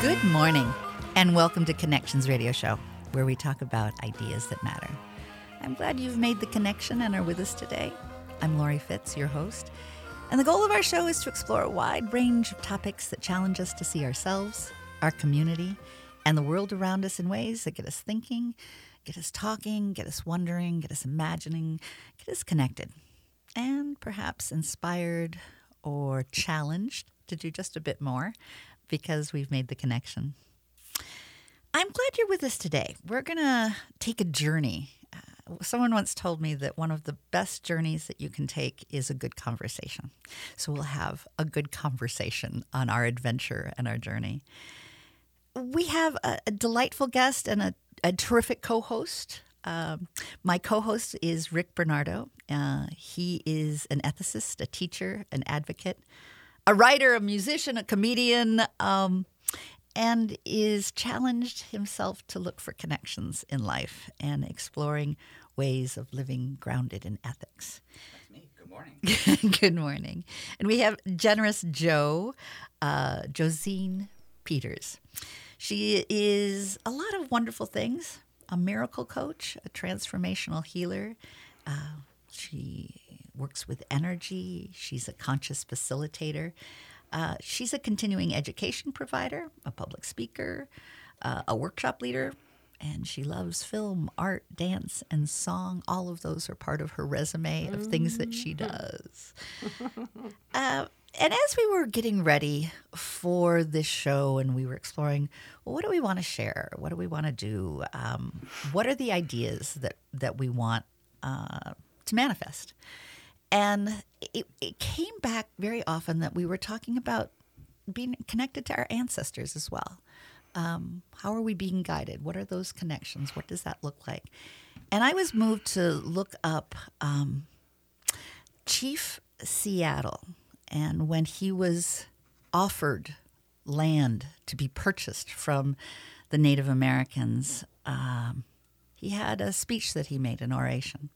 Good morning, and welcome to Connections Radio Show, where we talk about ideas that matter. I'm glad you've made the connection and are with us today. I'm Laurie Fitz, your host, and the goal of our show is to explore a wide range of topics that challenge us to see ourselves, our community, and the world around us in ways that get us thinking, get us talking, get us wondering, get us imagining, get us connected, and perhaps inspired or challenged to do just a bit more because we've made the connection. I'm glad you're with us today. We're going to take a journey. Uh, someone once told me that one of the best journeys that you can take is a good conversation. So we'll have a good conversation on our adventure and our journey. We have a, a delightful guest and a, a terrific co host. Um, my co host is Rick Bernardo. Uh, he is an ethicist, a teacher, an advocate, a writer, a musician, a comedian, um, and is challenged himself to look for connections in life and exploring ways of living grounded in ethics. That's me. Good morning. Good morning. And we have generous Joe, uh, Josine Peters. She is a lot of wonderful things a miracle coach, a transformational healer. Uh, she works with energy. She's a conscious facilitator. Uh, she's a continuing education provider, a public speaker, uh, a workshop leader, and she loves film, art, dance, and song. All of those are part of her resume of things that she does. Uh, and as we were getting ready for this show and we were exploring, well, what do we want to share? What do we want to do? Um, what are the ideas that, that we want uh, to manifest? And it, it came back very often that we were talking about being connected to our ancestors as well. Um, how are we being guided? What are those connections? What does that look like? And I was moved to look up um, Chief Seattle. And when he was offered land to be purchased from the Native Americans, um, he had a speech that he made, an oration.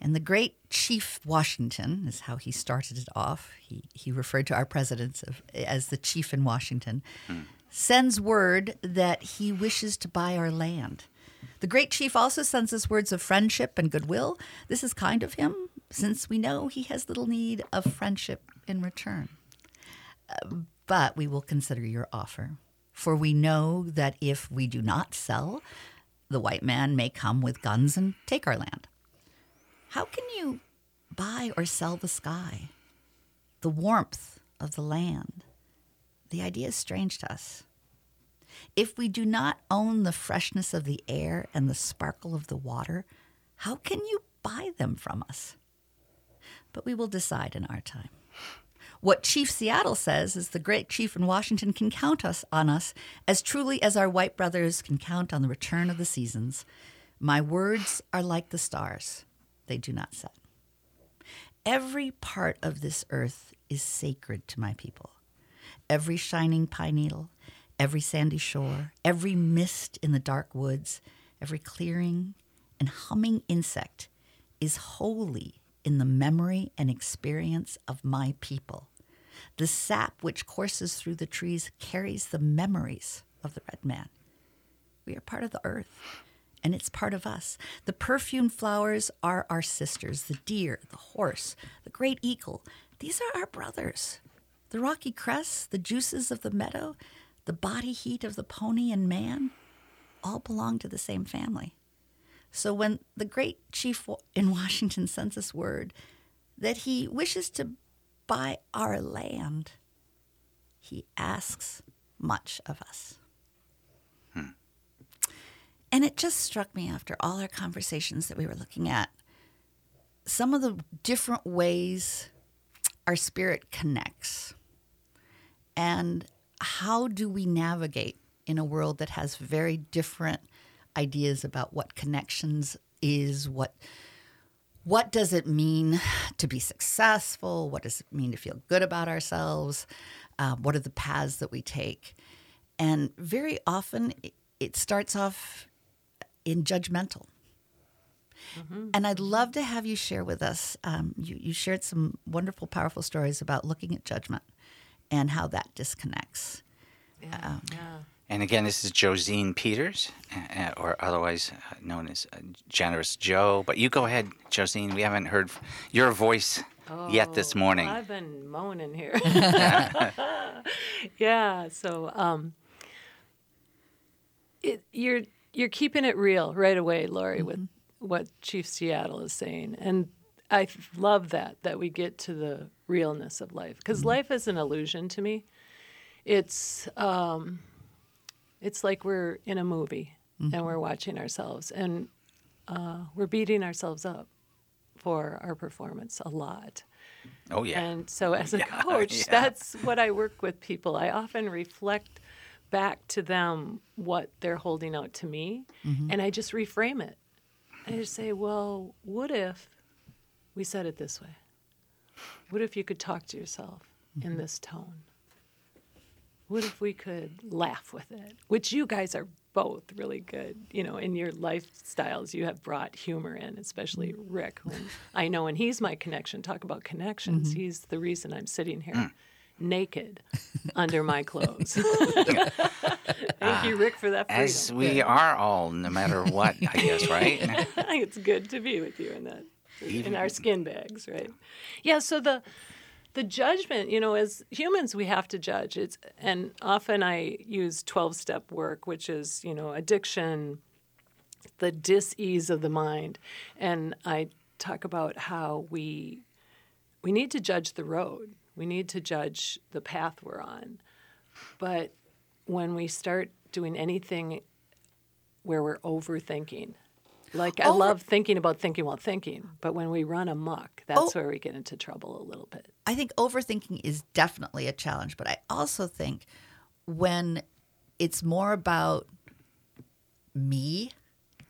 And the great Chief Washington is how he started it off. He, he referred to our presidents of, as the chief in Washington, sends word that he wishes to buy our land. The great chief also sends us words of friendship and goodwill. This is kind of him, since we know he has little need of friendship in return. Uh, but we will consider your offer, for we know that if we do not sell, the white man may come with guns and take our land. How can you buy or sell the sky, the warmth of the land? The idea is strange to us. If we do not own the freshness of the air and the sparkle of the water, how can you buy them from us? But we will decide in our time. What Chief Seattle says is the great chief in Washington can count us on us as truly as our white brothers can count on the return of the seasons. My words are like the stars, they do not set. Every part of this earth is sacred to my people. Every shining pine needle, every sandy shore, every mist in the dark woods, every clearing and humming insect is holy in the memory and experience of my people. The sap which courses through the trees carries the memories of the red man. We are part of the earth, and it's part of us. The perfumed flowers are our sisters the deer, the horse, the great eagle. These are our brothers. The rocky crests, the juices of the meadow, the body heat of the pony and man all belong to the same family. So when the great chief in Washington sends us word that he wishes to buy our land, he asks much of us. And it just struck me after all our conversations that we were looking at some of the different ways our spirit connects. And how do we navigate in a world that has very different ideas about what connections is, what what does it mean to be successful? What does it mean to feel good about ourselves? Uh, what are the paths that we take? And very often it, it starts off in judgmental. And I'd love to have you share with us. Um, you, you shared some wonderful, powerful stories about looking at judgment and how that disconnects. Yeah. yeah. And again, this is Josine Peters, uh, uh or otherwise uh, known as uh, Generous Joe. But you go ahead, Josine. We haven't heard your voice oh, yet this oh, morning. I've been moaning here. yeah. So um, it, you're you're keeping it real right away, Laurie, mm-hmm. with what Chief Seattle is saying, and I love that that we get to the realness of life because mm-hmm. life is an illusion to me. It's um, it's like we're in a movie mm-hmm. and we're watching ourselves and uh, we're beating ourselves up for our performance a lot. Oh yeah. And so as a yeah, coach, yeah. that's what I work with people. I often reflect back to them what they're holding out to me mm-hmm. and I just reframe it. I just say, "Well, what if we said it this way? What if you could talk to yourself mm-hmm. in this tone? What if we could laugh with it? Which you guys are both really good. You know, in your lifestyles, you have brought humor in, especially mm-hmm. Rick. I know, and he's my connection. Talk about connections. Mm-hmm. He's the reason I'm sitting here. Naked under my clothes. Thank you, Rick, for that. Freedom. As we are all, no matter what, I guess, right? it's good to be with you in that in our skin bags, right? Yeah. So the the judgment, you know, as humans, we have to judge. It's and often I use twelve step work, which is you know addiction, the dis-ease of the mind, and I talk about how we we need to judge the road. We need to judge the path we're on. But when we start doing anything where we're overthinking, like I love thinking about thinking while thinking, but when we run amok, that's oh, where we get into trouble a little bit. I think overthinking is definitely a challenge, but I also think when it's more about me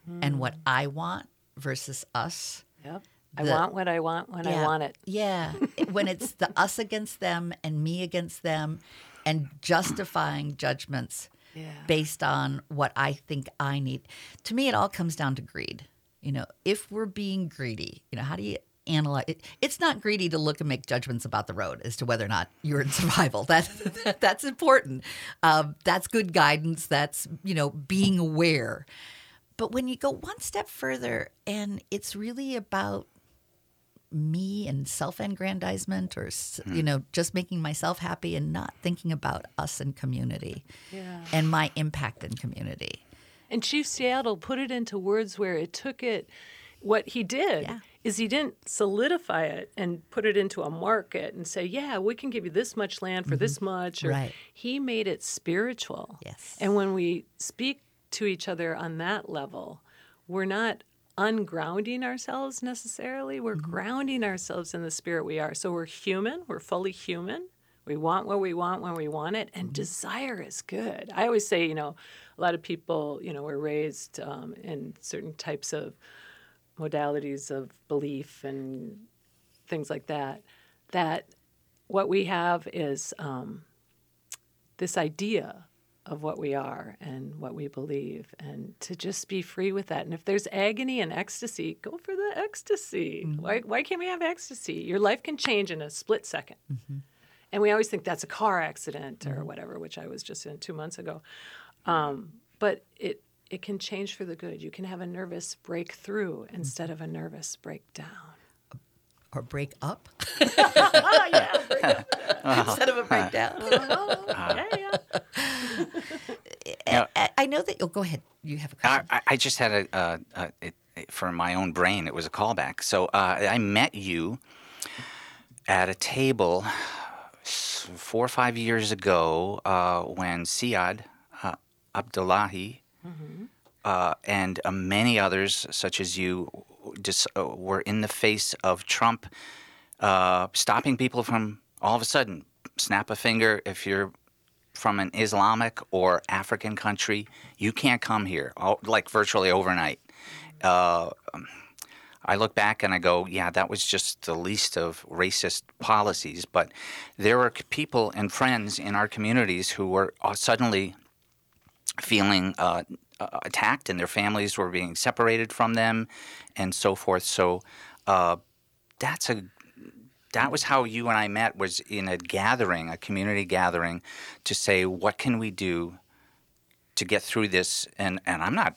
mm. and what hmm. I want versus us. Yep. The, I want what I want when yeah, I want it. Yeah. when it's the us against them and me against them and justifying judgments yeah. based on what I think I need. To me, it all comes down to greed. You know, if we're being greedy, you know, how do you analyze it? It's not greedy to look and make judgments about the road as to whether or not you're in survival. That, that that's important. Um, that's good guidance. That's you know being aware. But when you go one step further, and it's really about me and self-aggrandizement or mm. you know just making myself happy and not thinking about us and community yeah. and my impact in community and chief seattle put it into words where it took it what he did yeah. is he didn't solidify it and put it into a market and say yeah we can give you this much land for mm-hmm. this much or right. he made it spiritual yes and when we speak to each other on that level we're not ungrounding ourselves necessarily. We're mm-hmm. grounding ourselves in the spirit we are. So we're human, we're fully human. We want what we want when we want it, and mm-hmm. desire is good. I always say, you know, a lot of people, you know, were raised um, in certain types of modalities of belief and things like that. That what we have is um, this idea of what we are and what we believe and to just be free with that and if there's agony and ecstasy go for the ecstasy mm-hmm. why, why can't we have ecstasy your life can change in a split 2nd mm-hmm. and we always think that's a car accident mm-hmm. or whatever which i was just in two months ago um, but it it can change for the good you can have a nervous breakthrough mm-hmm. instead of a nervous breakdown or break up oh, yeah, break up. instead of a breakdown uh-huh. yeah, yeah. I know that you'll go ahead. You have a question. I, I just had a, uh, uh, it, for my own brain. It was a callback. So uh, I met you at a table four or five years ago uh, when Siad uh, Abdullahi mm-hmm. Uh, and many others, such as you, just were in the face of Trump stopping people from all of a sudden snap a finger if you're from an Islamic or African country, you can't come here, like virtually overnight. Uh, I look back and I go, yeah, that was just the least of racist policies. But there were people and friends in our communities who were uh, suddenly feeling uh, uh, attacked, and their families were being separated from them, and so forth. So uh, that's a that was how you and I met was in a gathering, a community gathering, to say what can we do to get through this. And and I'm not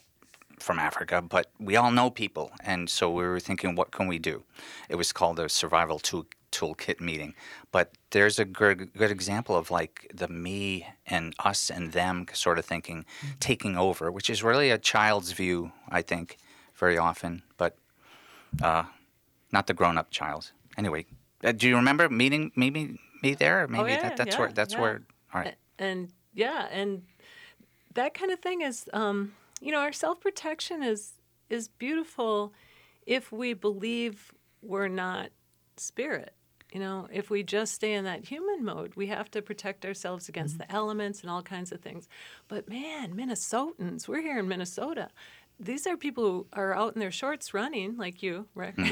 from Africa, but we all know people, and so we were thinking, what can we do? It was called a survival tool toolkit meeting. But there's a good, good example of like the me and us and them sort of thinking taking over, which is really a child's view, I think, very often, but uh, not the grown up child. Anyway, uh, do you remember meeting maybe me there? Maybe oh, yeah, that, that's yeah, where that's yeah. where. All right. And yeah, and that kind of thing is, um, you know, our self protection is is beautiful if we believe we're not spirit. You know, if we just stay in that human mode, we have to protect ourselves against the elements and all kinds of things. But man, Minnesotans, we're here in Minnesota. These are people who are out in their shorts running, like you, Rick, in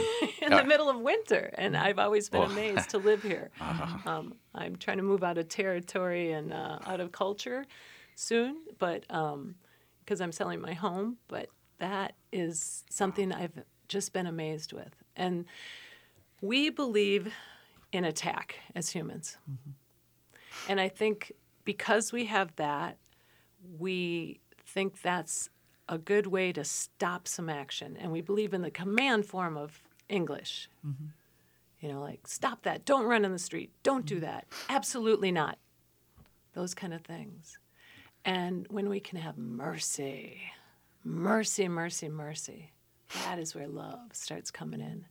Yeah. the middle of winter. And I've always been Oh. amazed to live here. Um, I'm trying to move out of territory and uh, out of culture soon, but because I'm selling my home. But that is something I've just been amazed with. And we believe in attack as humans. Mm-hmm. And I think because we have that, we think that's a good way to stop some action. And we believe in the command form of English. Mm-hmm. You know, like, stop that. Don't run in the street. Don't do mm-hmm. that. Absolutely not. Those kind of things. And when we can have mercy, mercy, mercy, mercy, that is where love starts coming in.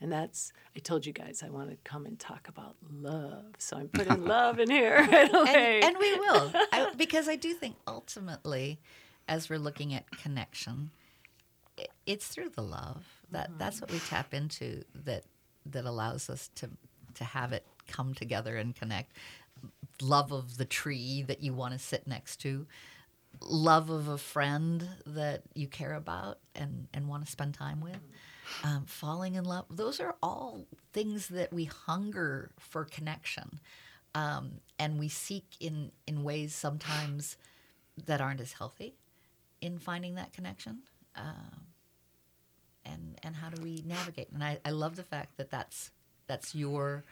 And that's, I told you guys I want to come and talk about love. So I'm putting love in here right away. and, and we will I, because i do think ultimately as we're looking at connection i it's through the love that mm-hmm. that's what we tap into that that allows us to to have it come together and connect love of the tree that you want to sit next to love of a friend that you care about and and want to spend time with. Um, falling in love those are all things that we hunger for connection um, and we seek in in ways sometimes that aren't as healthy in finding that connection um, and and how do we navigate? And I, I love the fact that that's that's your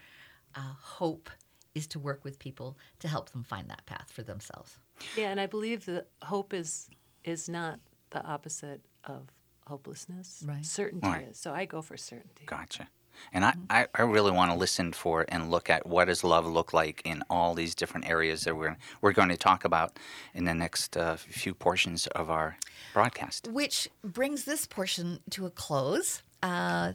uh, hope is to work with people to help them find that path for themselves yeah, and I believe that hope is is not the opposite of hopelessness. Right. Certainty Right. is. So I go for certainty. Gotcha. And I, I, I really want to listen for and look at what does love look like in all these different areas that we're, we're going to talk about in the next uh, few portions of our broadcast. which brings this portion to a close uh,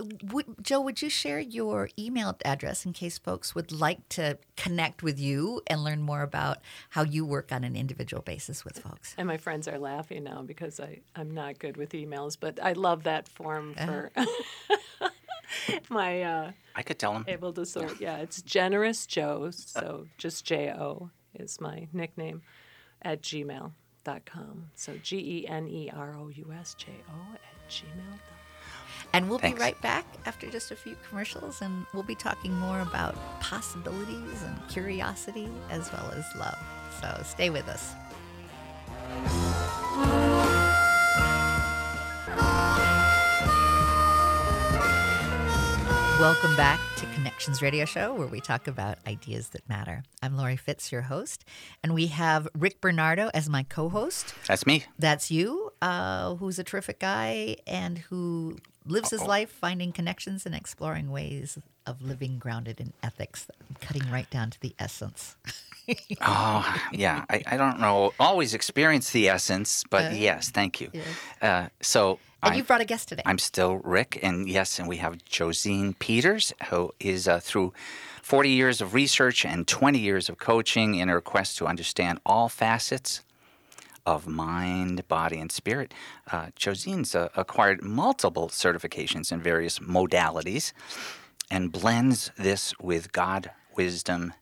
would, Joe, would you share your email address in case folks would like to connect with you and learn more about how you work on an individual basis with folks? And my friends are laughing now because I, I'm not good with emails, but I love that form for my uh, I could tell them. able to sort. Yeah, it's generous Joe. So just J O is my nickname at gmail.com. So G E N E R O U S J O at gmail.com. And we'll Thanks. be right back after just a few commercials, and we'll be talking more about possibilities and curiosity as well as love. So stay with us. Welcome back to Connections Radio Show, where we talk about ideas that matter. I'm Laurie Fitz, your host, and we have Rick Bernardo as my co host. That's me. That's you, uh, who's a terrific guy and who lives his life finding connections and exploring ways of living grounded in ethics, cutting right down to the essence. Oh, yeah. I, I don't know, always experience the essence, but yes, thank you. Uh, so And you brought a guest today. I'm still Rick, and yes, and we have Josine Peters, who is uh, through 40 years of research and 20 years of coaching in her quest to understand all facets of mind, body, and spirit. Uh, Josine's uh, acquired multiple certifications in various modalities and blends this with God, wisdom,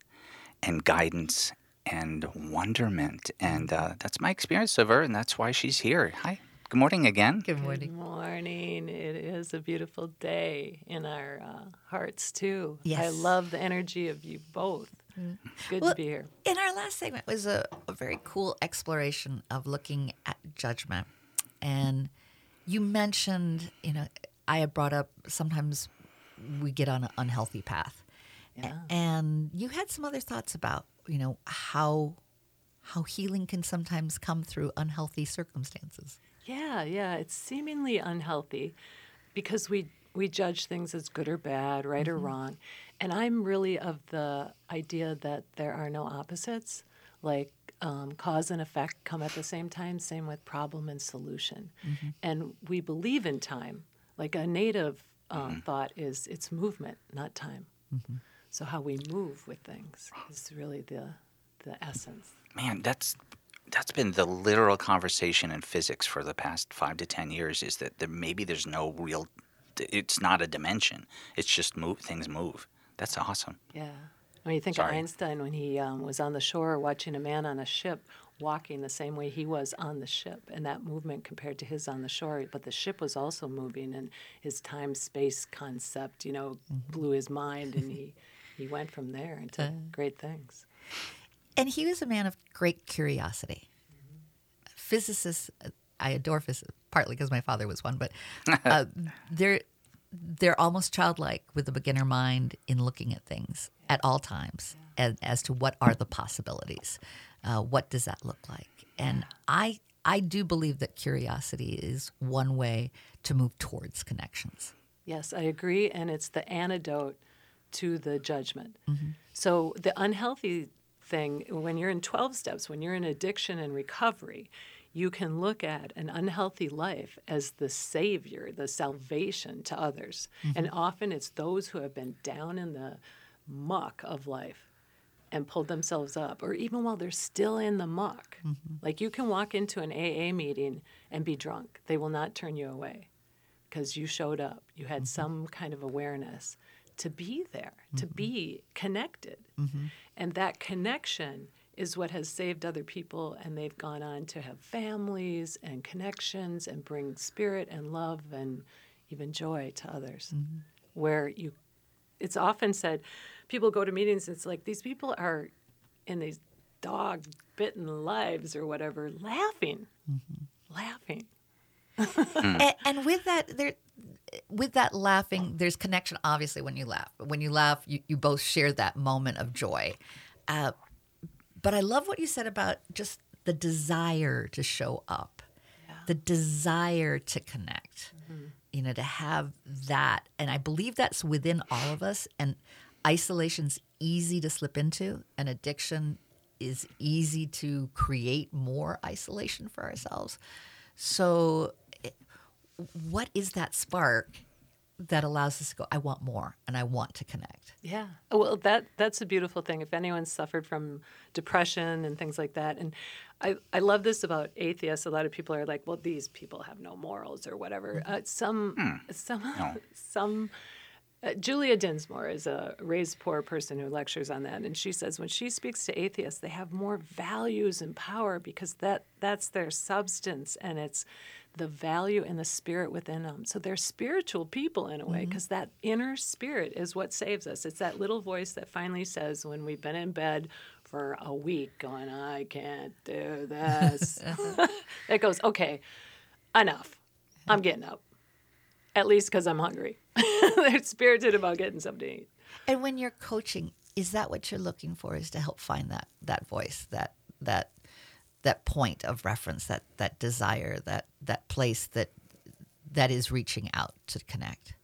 and guidance and wonderment. And uh, that's my experience of her, and that's why she's here. Hi. Good morning again. Good morning. Good morning. morning. It is a beautiful day in our uh, hearts, too. Yes. I love the energy of you both. Mm. Good Well, to be here. In our last segment was a, a very cool exploration of looking at judgment. And you mentioned, you know, I had brought up sometimes we get on an unhealthy path. A- And you had some other thoughts about, you know, how how healing can sometimes come through unhealthy circumstances. Yeah, yeah, it's seemingly unhealthy because we we judge things as good or bad, right or wrong. And I'm really of the idea that there are no opposites, like um, cause and effect come at the same time. Same with problem and solution. And we believe in time. Like a native um, thought is it's movement, not time. So how we move with things is really the the essence. Man, that's that's been the literal conversation in physics for the past five to ten years. Is that there, maybe there's no real, it's not a dimension. It's just move things move. That's awesome. Yeah. When you think Sorry. of Einstein when he um, was on the shore watching a man on a ship walking the same way he was on the ship, and that movement compared to his on the shore, but the ship was also moving, and his time space concept, you know, mm-hmm. blew his mind, and he, he went from there into uh-huh. great things. And he was a man of great curiosity. Mm-hmm. Physicists, I adore physicists, partly because my father was one, but uh, they're they're almost childlike with the beginner mind in looking at things at all times as, as to what are the possibilities, uh, what does that look like, and I I do believe that curiosity is one way to move towards connections. Yes, I agree, and it's the antidote to the judgment. So the unhealthy thing, when you're in 12 steps, when you're in addiction and recovery, you can look at an unhealthy life as the savior, the salvation to others. Mm-hmm. And often it's those who have been down in the muck of life and pulled themselves up, or even while they're still in the muck. Mm-hmm. Like you can walk into an AA meeting and be drunk, they will not turn you away because you showed up. You had mm-hmm. some kind of awareness to be there, to be connected. And that connection is what has saved other people, and they've gone on to have families and connections and bring spirit and love and even joy to others. Mm-hmm. Where you, it's often said, people go to meetings, and it's like these people are in these dog bitten lives or whatever, laughing, mm-hmm. laughing. Hmm. and, and with that there with that laughing there's connection obviously when you laugh. When you laugh you, you both share that moment of joy. Uh, but i love what you said about just the desire to show up the desire to connect you know to have that. And i believe that's within all of us and isolation's easy to slip into and addiction is easy to create more isolation for ourselves. So eh, what is that spark that allows us to go i want more and i want to connect Yeah. Oh, Well, that that's a beautiful thing. If anyone's suffered from depression and things like that, and I, I love this about atheists. A lot of people are like, well, these people have no morals or whatever. Uh, some some some. Uh, Julia Dinsmore is a raised poor person who lectures on that, and she says when she speaks to atheists, they have more values and power because that that's their substance, and it's the value and the spirit within them. So they're spiritual people in a way because that inner spirit is what saves us. It's that little voice that finally says when we've been in bed for a week going, I can't do this. it goes, okay, enough. I'm getting up. At least because I'm hungry. They're spirited about getting something to eat. and when you're coaching is that what you're looking for is to help find that that voice that that that point of reference that that desire that that place that that is reaching out to connect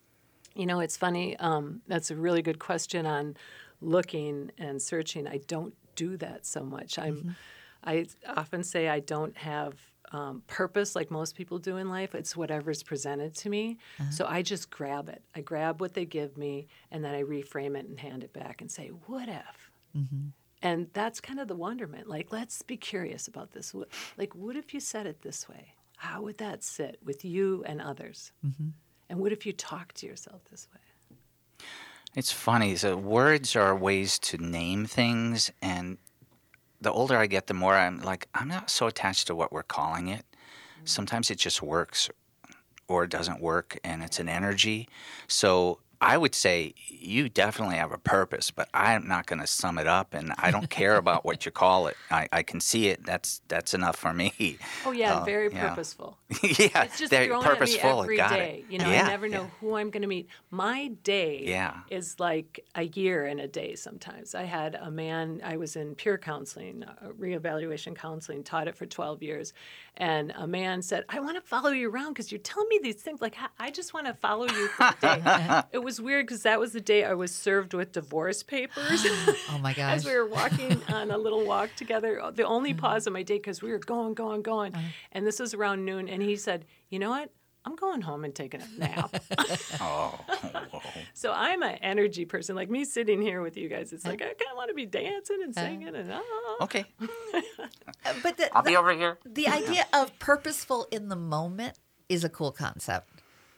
You know, it's funny. Um, that's a really good question on looking and searching. I don't do that so much. I'm. I often say I don't have um, purpose like most people do in life. It's whatever's presented to me. Uh-huh. So I just grab it. I grab what they give me, and then I reframe it and hand it back and say, "What if?" Mm-hmm. And that's kind of the wonderment. Like, let's be curious about this. Like, what if you said it this way? How would that sit with you and others? Mm-hmm. And what if you talk to yourself this way? It's funny. So words are ways to name things, and the older I get, the more I'm like, I'm not so attached to what we're calling it. Mm-hmm. Sometimes it just works, or it doesn't work, and it's an energy. So I would say you definitely have a purpose, but I'm not going to sum it up, and I don't care about what you call it. I, I can see it. That's that's enough for me. Oh yeah, Uh, very yeah. purposeful. yeah, It's just they're thrown purposeful. at me every Got day. it. You know, yeah, I never know yeah. who I'm going to meet. My day Yeah. is like a year in a day sometimes. I had a man, I was in peer counseling, uh, reevaluation counseling, taught it for 12 years. And a man said, I want to follow you around because you're telling me these things. Like, I- I just want to follow you for a day. it was weird because that was the day I was served with divorce papers. Oh my gosh. As we were walking on a little walk together, the only Mm-hmm. pause of my day because we were going, going, going, Uh-huh. and this was around noon, and he said, "You know what? I'm going home and taking a nap." Oh, so I'm an energy person. Like me sitting here with you guys, it's Uh-huh. like I kind of want to be dancing and singing and ah. okay. but the, I'll be over here. the idea of purposeful in the moment is a cool concept.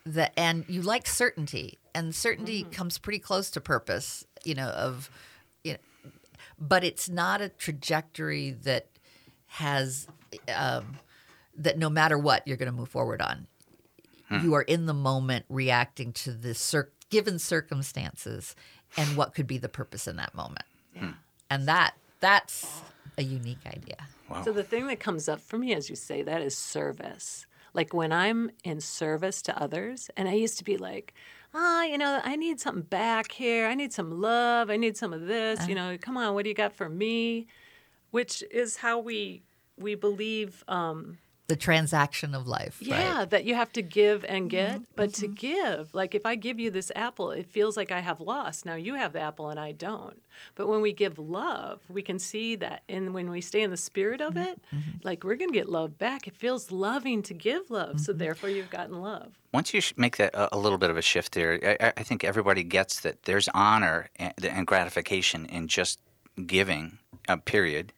That and you like certainty, and certainty mm-hmm. comes pretty close to purpose. You know of, you know, but it's not a trajectory that has um, that no matter what you're going to move forward on. Hmm. You are in the moment, reacting to the cir- given circumstances and what could be the purpose in that moment. Hmm. And that that's a unique idea. So the thing that comes up for me as you say that is service. Like when I'm in service to others, and I used to be like, ah, you know, I need something back here. I need some love. I need some of this. You know, come on, what do you got for me? Which is how we we believe. Um, The transaction of life. yeah, Right? that you have to give and mm-hmm. get. But to mm-hmm. give, like if I give you this apple, it feels like I have lost. Now you have the apple and I don't. But when we give love, we can see that. And when we stay in the spirit of mm-hmm. it, like we're going to get love back. It feels loving to give love. So therefore, you've gotten love. Once you make that a, a little bit of a shift there, I- I, I think everybody gets that there's honor and, and gratification in just giving. Uh, period.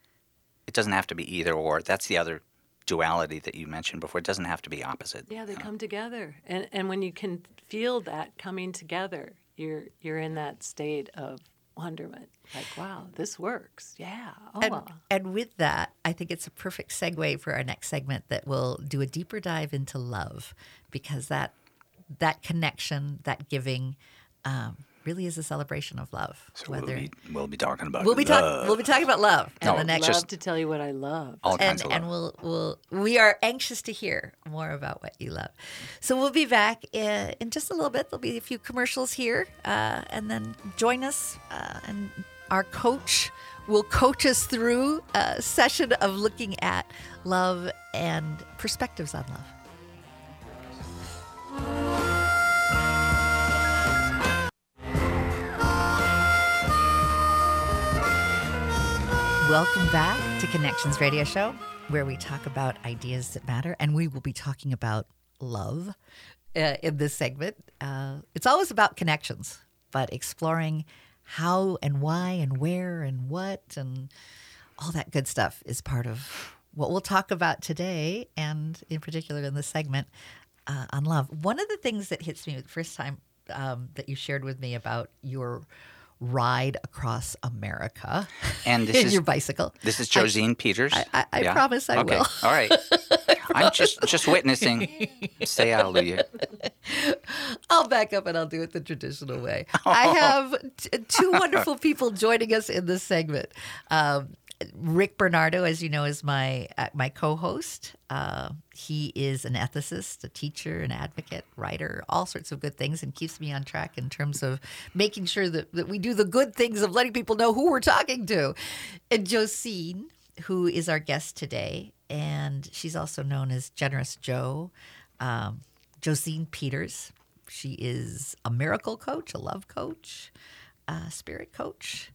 It doesn't have to be either or. That's the other duality that you mentioned before. It doesn't have to be opposite. Yeah, they come together. And, and when you can feel that coming together, you're, you're in that state of wonderment. Like, wow, this works. Yeah. Oh, And, wow. and with that, I think it's a perfect segue for our next segment that will do a deeper dive into love because that that connection, that giving, um, really is a celebration of love. So we'll be, we'll be talking about we'll be love. talking we'll be talking about love in No, the next love just- to tell you what I love. all and kinds of love. and we'll we'll we are anxious to hear more about what you love. So we'll be back in, in just a little bit. There'll be a few commercials here, uh, and then join us uh, and our coach will coach us through a session of looking at love and perspectives on love. Welcome back to Connections Radio Show, where we talk about ideas that matter, and we will be talking about love uh, in this segment. Uh, it's always about connections, but exploring how and why and where and what and all that good stuff is part of what we'll talk about today, and in particular in this segment uh, on love. One of the things that hits me the first time um, that you shared with me about your ride across America And this in is- your bicycle. This is Josine Peters. I- I- I promise I okay. will. All right. I'm just just witnessing. Say hallelujah. I'll back up and I'll do it the traditional way. I have t- two wonderful people joining us in this segment. Um, Rick Bernardo, as you know, is my uh, my co-host. Uh, he is an ethicist, a teacher, an advocate, writer, all sorts of good things, and keeps me on track in terms of making sure that, that we do the good things of letting people know who we're talking to. And Josine, who is our guest today, and she's also known as Generous Joe. Um, Josine Peters. She is a miracle coach, a love coach, a spirit coach.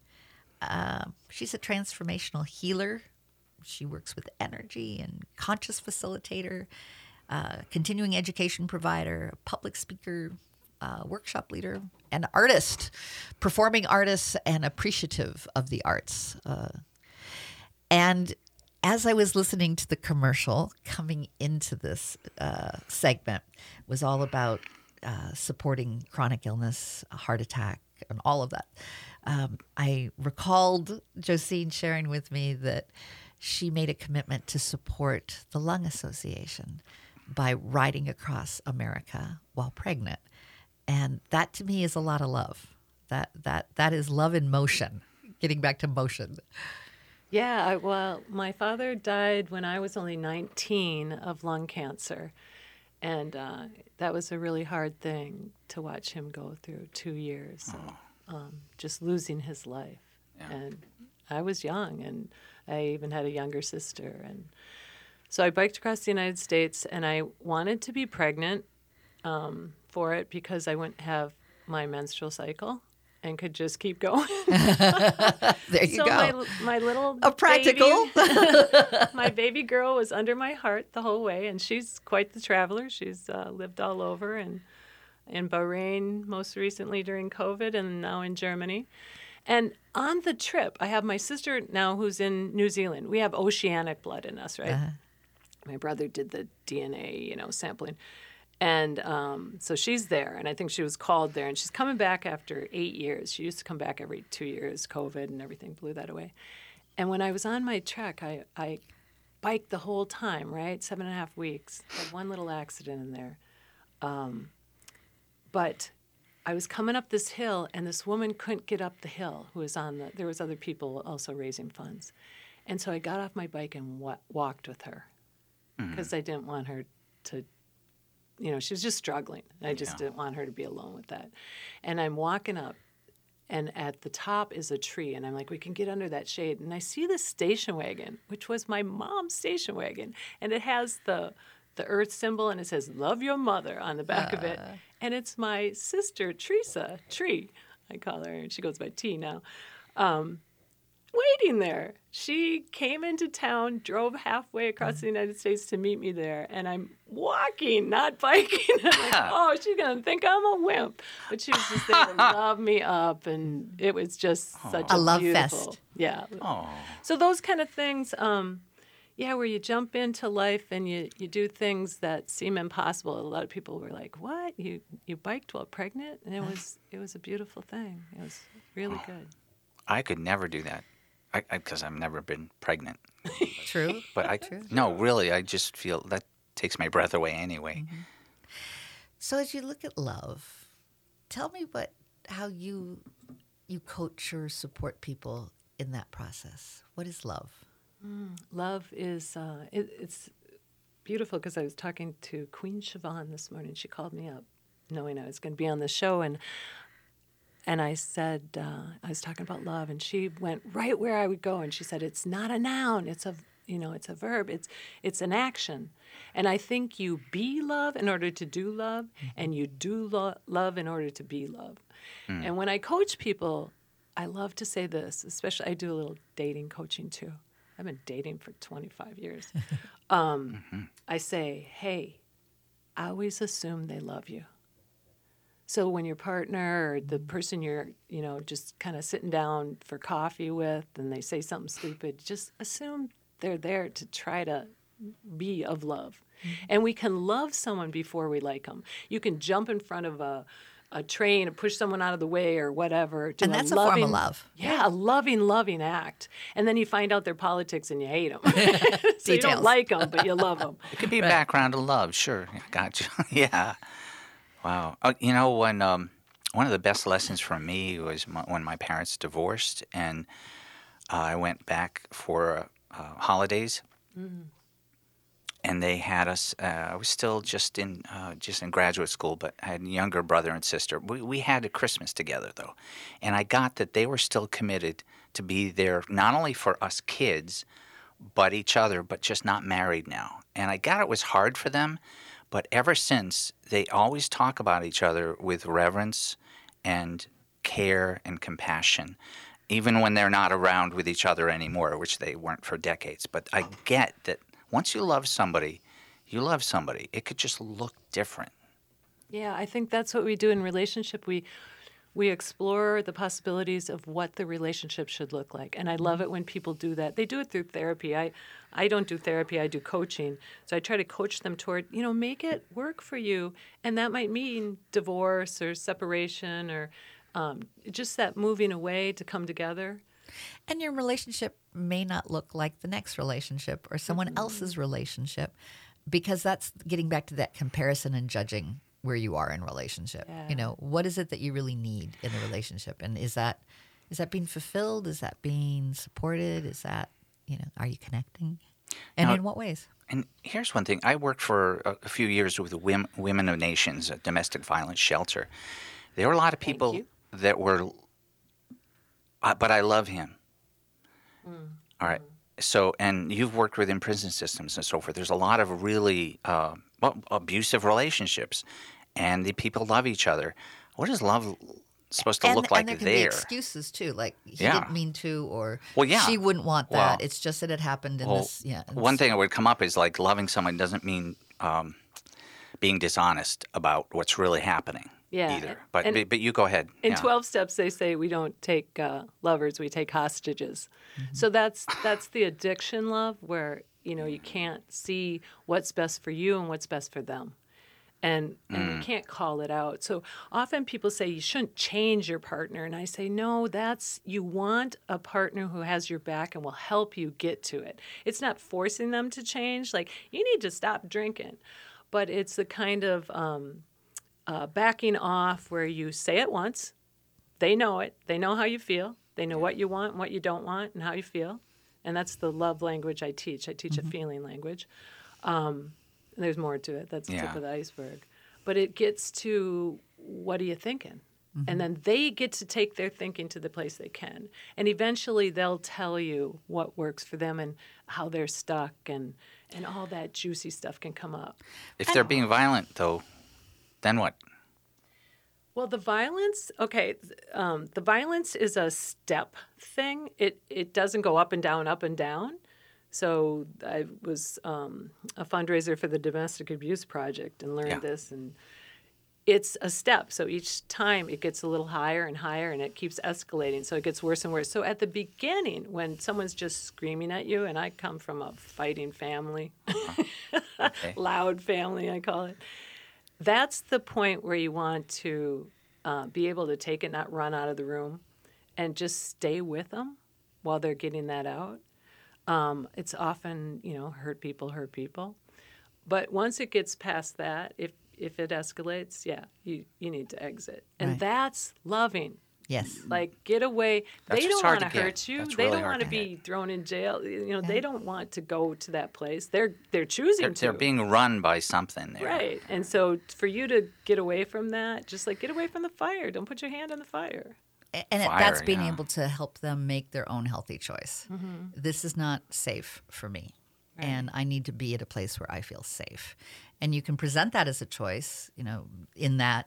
Uh, she's a transformational healer. She works with energy and conscious facilitator, uh, continuing education provider, public speaker, uh, workshop leader, and artist, performing artist, and appreciative of the arts. Uh, and as I was listening to the commercial coming into this uh, segment, was all about supporting chronic illness, heart attack, and all of that. Um, I recalled Josine sharing with me that she made a commitment to support the Lung Association by riding across America while pregnant. And that to me is a lot of love. That that that is love in motion. Getting back to motion. Yeah, well, my father died when I was only 19 of lung cancer. And uh, that was a really hard thing to watch him go through two years, of, um, just losing his life. And I was young, and I even had a younger sister. And so I biked across the United States, and I wanted to be pregnant um, for it because I wouldn't have my menstrual cycle and could just keep going. There you so go. my my little a practical. baby, my baby girl was under my heart the whole way, and she's quite the traveler. She's uh, lived all over and in Bahrain most recently during COVID, and now in Germany. And on the trip, I have my sister now who's in New Zealand. We have oceanic blood in us, right? Uh-huh. My brother did the DNA, you know, sampling. And um, so she's there, and I think she was called there, and she's coming back after eight years. She used to come back every two years. COVID and everything blew that away. And when I was on my trek, I, I biked the whole time, right? Seven and a half weeks. Had one little accident in there. Um, but I was coming up this hill, and this woman couldn't get up the hill. Who was on the? There was other people also raising funds, and so I got off my bike and wa- walked with her because I didn't want her to you know, she was just struggling. I just Yeah. didn't want her to be alone with that. And I'm walking up, and at the top is a tree, and I'm like, we can get under that shade. And I see this station wagon, which was my mom's station wagon, and it has the the earth symbol and it says "Love Your Mother" on the back of it, and it's my sister Teresa Tree, I call her, and she goes by T now. Um, waiting there. She came into town, drove halfway across the United States to meet me there, and I'm walking, not biking. I'm like, oh, she's gonna think I'm a wimp, but she was just there to love me up, and it was just such A a, love beautiful, fest. yeah. Oh, So those kind of things, um, yeah, where you jump into life and you, you do things that seem impossible. A lot of people were like, "What? You you biked while pregnant?" And it was it was a beautiful thing. It was really good. I could never do that. I because I've never been pregnant. True. But I True. no, really, I just feel that takes my breath away anyway. So as you look at love, tell me what how you you coach or support people in that process. What is love? Love is uh, it, it's beautiful because I was talking to Queen Siobhan this morning. She called me up, knowing I was going to be on the show, and and I said uh, I was talking about love, and she went right where I would go, and she said it's not a noun, it's a you know it's a verb, it's it's an action, and I think you be love in order to do love, and you do lo- love in order to be love, and when I coach people. I love to say this, especially I do a little dating coaching too. I've been dating for 25 years. Um, I say, hey, I always assume they love you. So when your partner or the person you're, you know, just kind of sitting down for coffee with and they say something stupid, just assume they're there to try to be of love. Mm-hmm. And we can love someone before we like them. You can jump in front of a a train and push someone out of the way or whatever. do And that's a form of love. Yeah, a loving, loving act. And then you find out their politics and you hate them. so you don't like them, but you love them. It could be a background of love, sure. Yeah, Gotcha. yeah. Wow. Uh, you know, when um, one of the best lessons for me was my, when my parents divorced, and uh, I went back for uh, holidays, and they had us. Uh, I was still just in uh, just in graduate school, but I had a younger brother and sister. We we had a Christmas together though, and I got that they were still committed to be there not only for us kids, but each other, but just not married now. And I got it was hard for them, but ever since they always talk about each other with reverence and care and compassion, even when they're not around with each other anymore, which they weren't for decades. But I get that once you love somebody, you love somebody. It could just look different. Yeah, I think that's what we do in relationship. We we explore the possibilities of what the relationship should look like. And I love it when people do that. They do it through therapy. I I don't do therapy, I do coaching. So I try to coach them toward, you know, make it work for you. And that might mean divorce or separation or um, just that moving away to come together. And your relationship may not look like the next relationship or someone else's relationship because that's getting back to that comparison and judging where you are in relationship. Yeah. You know, what is it that you really need in the relationship? And is that is that being fulfilled? Is that being supported? Is that, you know, are you connecting? And Now- in what ways? And here's one thing: I worked for a, a few years with Women, Women of Nations, a domestic violence shelter. There were a lot of people that were, uh, but I love him. All right. So, and you've worked within prison systems and so forth. There's a lot of really uh, well, abusive relationships, and the people love each other. What is love supposed to and, look like and there can there? be excuses too, like he Yeah. didn't mean to, or Well, yeah. she wouldn't want that. Well- it's just that it happened in Well, this. Yeah. and one s- thing that would come up is like loving someone doesn't mean um, being dishonest about what's really happening. Yeah, Either, but and- but, but you go ahead. In yeah. 12 steps they say we don't take uh, lovers, we take hostages. Mm-hmm. So that's that's the addiction love where, you know, you can't see what's best for you and what's best for them. And and Mm. you can't call it out. So often people say you shouldn't change your partner and I say no, that's you want a partner who has your back and will help you get to it. It's not forcing them to change like you need to stop drinking. But it's the kind of um, uh, backing off where you say it once, they know it, they know how you feel, they know what you want and what you don't want and how you feel. And that's the love language I teach. I teach a feeling language. Um, and there's more to it. That's the Yeah. tip of the iceberg. But it gets to what are you thinking? And then they get to take their thinking to the place they can. And eventually they'll tell you what works for them and how they're stuck and, and all that juicy stuff can come up. if they're being violent, though, then what? Well, the violence, okay, um, the violence is a step thing. It it doesn't go up and down, up and down. So I was um, a fundraiser for the Domestic Abuse Project and learned Yeah. this, and it's a step. So each time it gets a little higher and higher, and it keeps escalating. So it gets worse and worse. So at the beginning, when someone's just screaming at you, and I come from a fighting family, Okay. loud family, I call it. That's the point where you want to uh, be able to take it, not run out of the room, and just stay with them while they're getting that out. Um, it's often, you know, hurt people hurt people. But once it gets past that, if if it escalates, yeah, you you need to exit, and Right. that's loving. Yes. Like get away. That's they don't want to to get. hurt you. That's they really don't want to to be get. thrown in jail. You know, they don't want to go to that place. They're they're choosing They're, to. they're being run by something there. Right. And so for you to get away from that, just like get away from the fire. Don't put your hand on the fire. A- and it, Fire, that's being yeah. able to help them make their own healthy choice. Mm-hmm. This is not safe for me, and I need to be at a place where I feel safe. And you can present that as a choice, you know, in that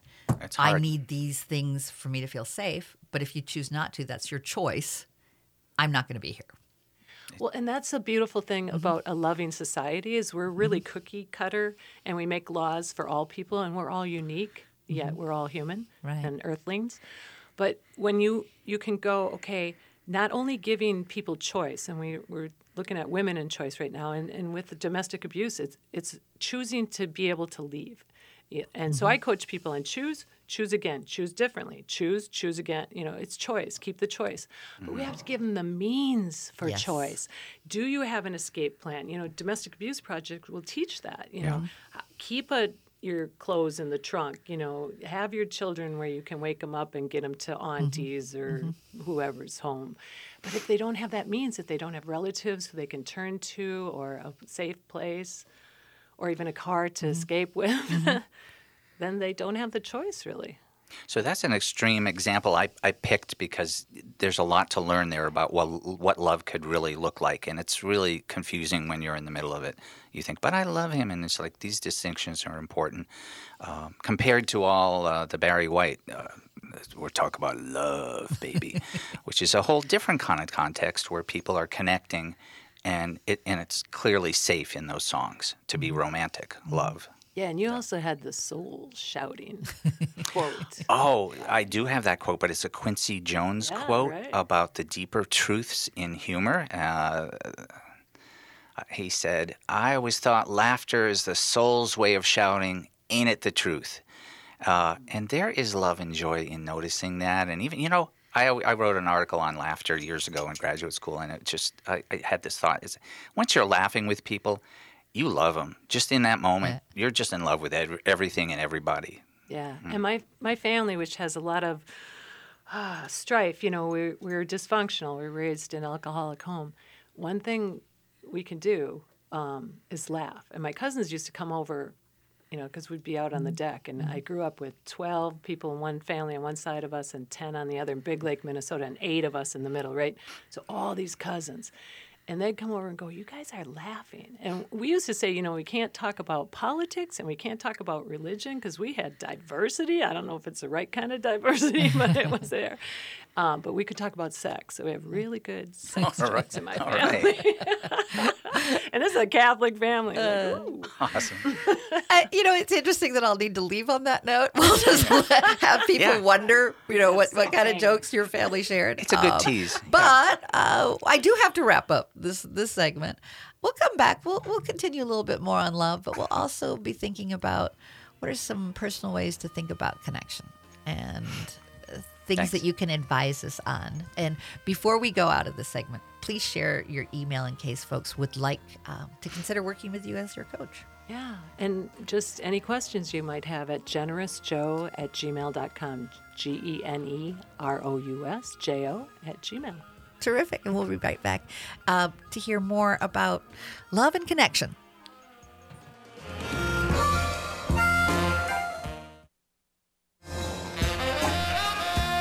I need these things for me to feel safe. But if you choose not to, that's your choice. I'm not going to be here. Well, and that's a beautiful thing mm-hmm. about a loving society is we're really mm-hmm. cookie cutter and we make laws for all people and we're all unique, yet mm-hmm. we're all human Right. and earthlings. But when you you can go, okay, not only giving people choice, and we, we're looking at women in choice right now, and, and with domestic abuse, it's it's choosing to be able to leave. Yeah, And so I mm-hmm. coach people on choose, choose again, choose differently, choose, choose again. You know, it's choice. Keep the choice. But we have to mm-hmm. give them the means for Yes. choice. Do you have an escape plan? You know, domestic abuse project will teach that. You know, keep a your clothes in the trunk. You know, have your children where you can wake them up and get them to mm-hmm. aunties or mm-hmm. whoever's home. But if they don't have that means, if they don't have relatives who they can turn to or a safe place or even a car to mm-hmm. escape with, then they don't have the choice really. So that's an extreme example I, I picked because there's a lot to learn there about what, what love could really look like. And it's really confusing when you're in the middle of it. You think, but I love him. And it's like these distinctions are important um, compared to all uh, the Barry White. Uh, we're talking about love, baby, which is a whole different kind of context where people are connecting. And it and it's clearly safe in those songs to be romantic love. Yeah, and you also had the soul shouting quote. Oh, I do have that quote, but it's a Quincy Jones Yeah, quote right. about the deeper truths in humor. Uh, he said, I always thought laughter is the soul's way of shouting, ain't it the truth? Uh, and there is love and joy in noticing that. And even, you know, I, I wrote an article on laughter years ago in graduate school, and it just, I, I had this thought is once you're laughing with people, you love them. Just in that moment, you're just in love with ev- everything and everybody. Yeah, and my my family, which has a lot of uh, strife, you know, we we're dysfunctional. We are raised in an alcoholic home. One thing we can do um, is laugh. And my cousins used to come over, you know, because we'd be out on the deck. And I grew up with 12 people in one family on one side of us and 10 on the other in Big Lake, Minnesota, and eight of us in the middle, right? So all these cousins. And they'd come over and go, You guys are laughing. And we used to say, you know, we can't talk about politics and we can't talk about religion because we had diversity. I don't know if it's the right kind of diversity, but it was there. Um, but we could talk about sex. So we have really good sex All jokes right. in my All family. right. and this is a Catholic family. Uh, ooh. Awesome. I, you know, it's interesting that I'll need to leave on that note. We'll just let, have people Yeah. wonder, you know, what, what kind of jokes your family shared. It's a good Um, tease. But uh, I do have to wrap up this this segment. We'll come back. We'll we'll continue a little bit more on love, but we'll also be thinking about what are some personal ways to think about connection and things Thanks. that you can advise us on. And before we go out of this segment, please share your email in case folks would like um, to consider working with you as your coach. Yeah. And just any questions you might have at generousjoe at gmail.com. G E N E R O U S J O at gmail. Terrific. And we'll be right back uh, to hear more about love and connection.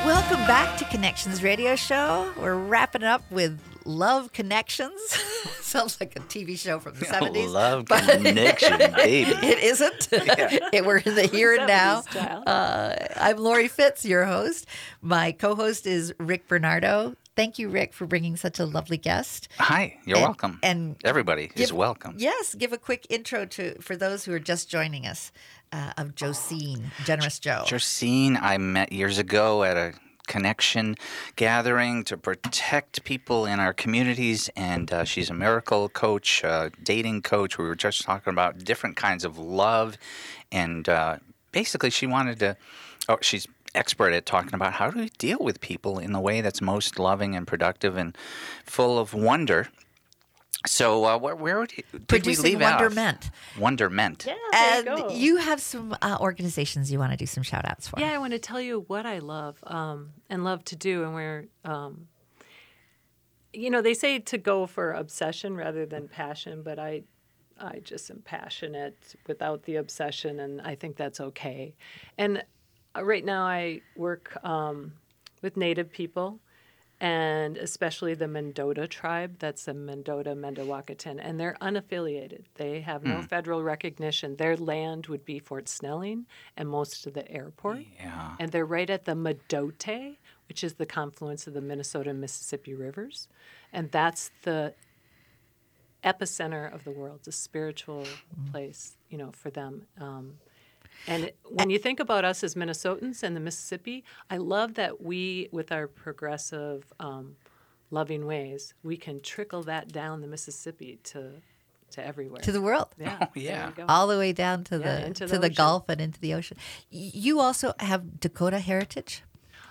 Welcome back to Connections Radio Show. We're wrapping up with Love Connections. Sounds like a TV show from the 70s. Love but- connection, baby. It isn't. It- we're in the here and now. Uh, I'm Laurie Fitz, your host. My co host is Rick Bernardo. Thank you, Rick, for bringing such a lovely guest. Hi, you're And- welcome. and everybody is welcome. Yes, give a quick intro to for those who are just joining us uh, of Josine, Generous Joe. Josine, I met years ago at a connection gathering to protect people in our communities, and uh, she's a miracle coach, uh, dating coach. We were just talking about different kinds of love, and uh, basically, she wanted to. Oh, she's expert at talking about how do we deal with people in the way that's most loving and productive and full of wonder. So, uh, where, where would you, did Producing we leave off? wonderment. Wonderment. Yeah, And there you go. you have some uh, organizations you want to do some shout outs for. Yeah, I want to tell you what I love um, and love to do, and where, um, you know, they say to go for obsession rather than passion, but I, I just am passionate without the obsession, and I think that's okay. And right now, I work um, with Native people. And especially the Mendota tribe, that's the Mendota Mdewakanton, and they're unaffiliated. They have no federal recognition. Their land would be Fort Snelling and most of the airport. Yeah. And they're right at the Bdote, which is the confluence of the Minnesota and Mississippi rivers. And that's the epicenter of the world, the spiritual place, you know, for them. Um, and when you think about us as Minnesotans and the Mississippi, I love that we, with our progressive, um, loving ways, we can trickle that down the Mississippi to to everywhere. To the world. yeah, Oh, yeah. All the way down to Yeah, the into to the the. Gulf and into the ocean. You also have Dakota heritage.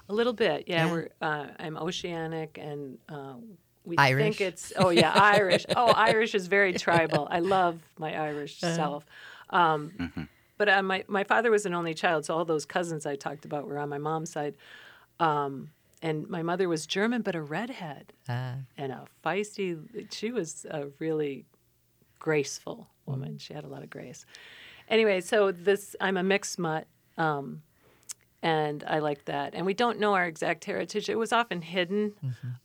A little bit, yeah. Yeah. We're uh, I'm oceanic, and uh, we Irish. think it's oh yeah, Irish. Oh, Irish is very tribal. I love my Irish Uh-huh. self. Um, But uh, my my father was an only child, so all those cousins I talked about were on my mom's side. Um, and my mother was German, but a redhead Uh, and a feisty. She was a really graceful woman. She had a lot of grace. Anyway, so this I'm a mixed mutt, um, and I like that. And we don't know our exact heritage. It was often hidden,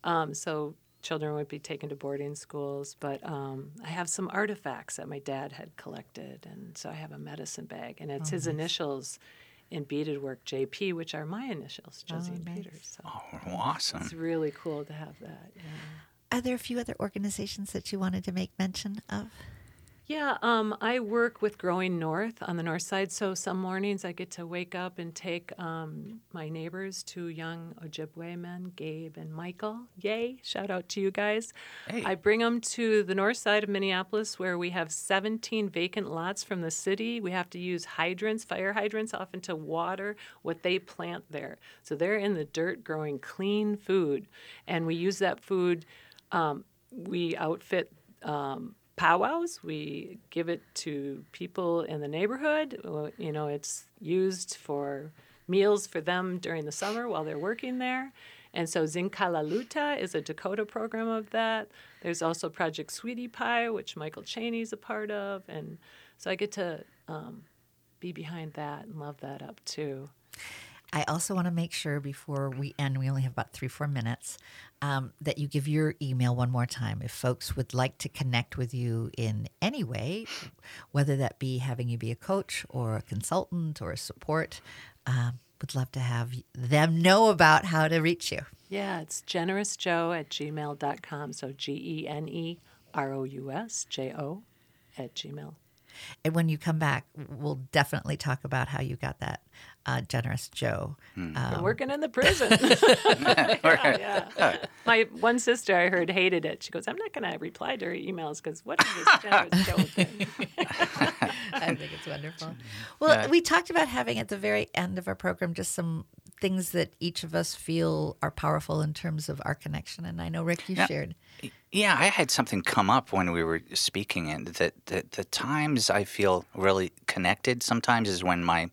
um, so children would be taken to boarding schools. But um, I have some artifacts that my dad had collected, and so I have a medicine bag, and it's his initials in beaded work, JP, which are my initials, Josine Peters. So Oh, awesome. it's really cool to have that. Yeah. are there a few other organizations that you wanted to make mention of? Yeah, um, I work with Growing North on the north side. So some mornings I get to wake up and take um, my neighbors, two young Ojibwe men, Gabe and Michael. Yay! Shout out to you guys. Hey. I bring them to the north side of Minneapolis where we have 17 vacant lots from the city. We have to use hydrants, fire hydrants, often to water what they plant there. So they're in the dirt growing clean food. And we use that food, um, we outfit um, powwows. We give it to people in the neighborhood. You know, it's used for meals for them during the summer while they're working there. And so Zinkalaluta is a Dakota program of that. There's also Project Sweetie Pie, which Michael Chaney's a part of. And so I get to um, be behind that and love that up too. I also want to make sure before we end, we only have about three, four minutes, um, that you give your email one more time. If folks would like to connect with you in any way, whether that be having you be a coach or a consultant or a support, um, would love to have them know about how to reach you. Yeah, it's generousjoe at gmail.com. So G E N E R O U S J O at gmail. And when you come back, we'll definitely talk about how you got that uh, generous Joe. I'm working in the prison. yeah, yeah. My one sister I heard hated it. She goes, I'm not going to reply to her emails because what is this generous Joe thing? I think it's wonderful. Well, we talked about having at the very end of our program just some things that each of us feel are powerful in terms of our connection. And I know, Rick, you Yeah. shared. Yeah, I had something come up when we were speaking, and that the, the times I feel really connected sometimes is when my.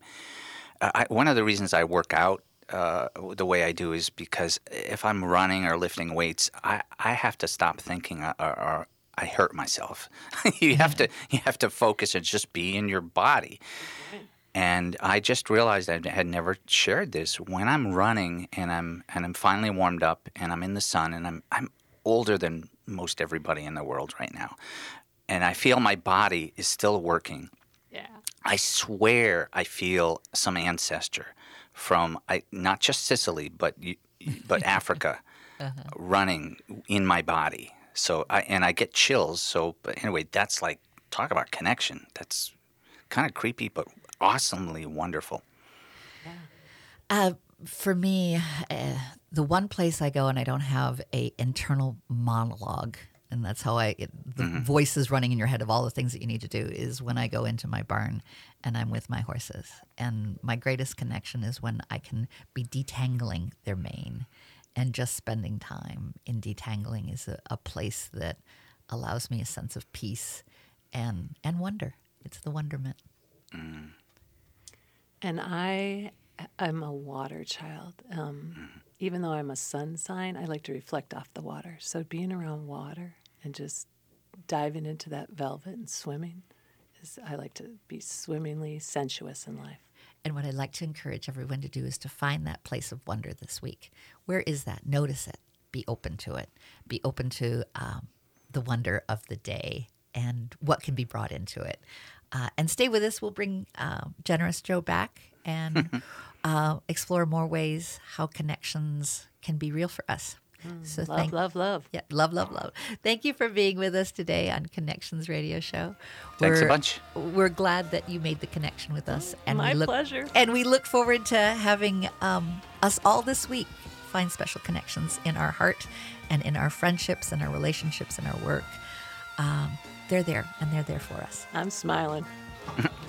Uh, I, one of the reasons I work out uh, the way I do is because if I'm running or lifting weights, I, I have to stop thinking or, or I hurt myself. you have to you have to focus and just be in your body. And I just realized I had never shared this. When I'm running and I'm and I'm finally warmed up and I'm in the sun and I'm I'm older than most everybody in the world right now. And I feel my body is still working. Yeah. I swear I feel some ancestor from I, not just Sicily but but Africa running in my body. So I and I get chills. So but anyway, that's like talk about connection. That's kind of creepy but awesomely wonderful. Uh, for me, uh, the one place I go and I don't have a internal monologue, and that's how I the mm-hmm. voices running in your head of all the things that you need to do is when I go into my barn and I'm with my horses. And my greatest connection is when I can be detangling their mane, and just spending time in detangling is a, a place that allows me a sense of peace and and wonder. It's the wonderment. Mm. And I am a water child. Um, mm-hmm. even though I'm a sun sign, I like to reflect off the water. So being around water and just diving into that velvet and swimming is, I like to be swimmingly sensuous in life. And what I'd like to encourage everyone to do is to find that place of wonder this week. Where is that? Notice it. Be open to it. Be open to um, the wonder of the day and what can be brought into it. Uh, and stay with us. We'll bring uh, Generous Joe back and uh, explore more ways how connections can be real for us. So Love, thank love, love. yeah, love, love, love. Thank you for being with us today on Connections Radio Show. Thanks a We're- bunch. We're glad that you made the connection with us, and My we look, pleasure. And we look forward to having um, us all this week find special connections in our heart, and in our friendships, and our relationships, and our work. Um, they're there, and they're there for us. I'm smiling.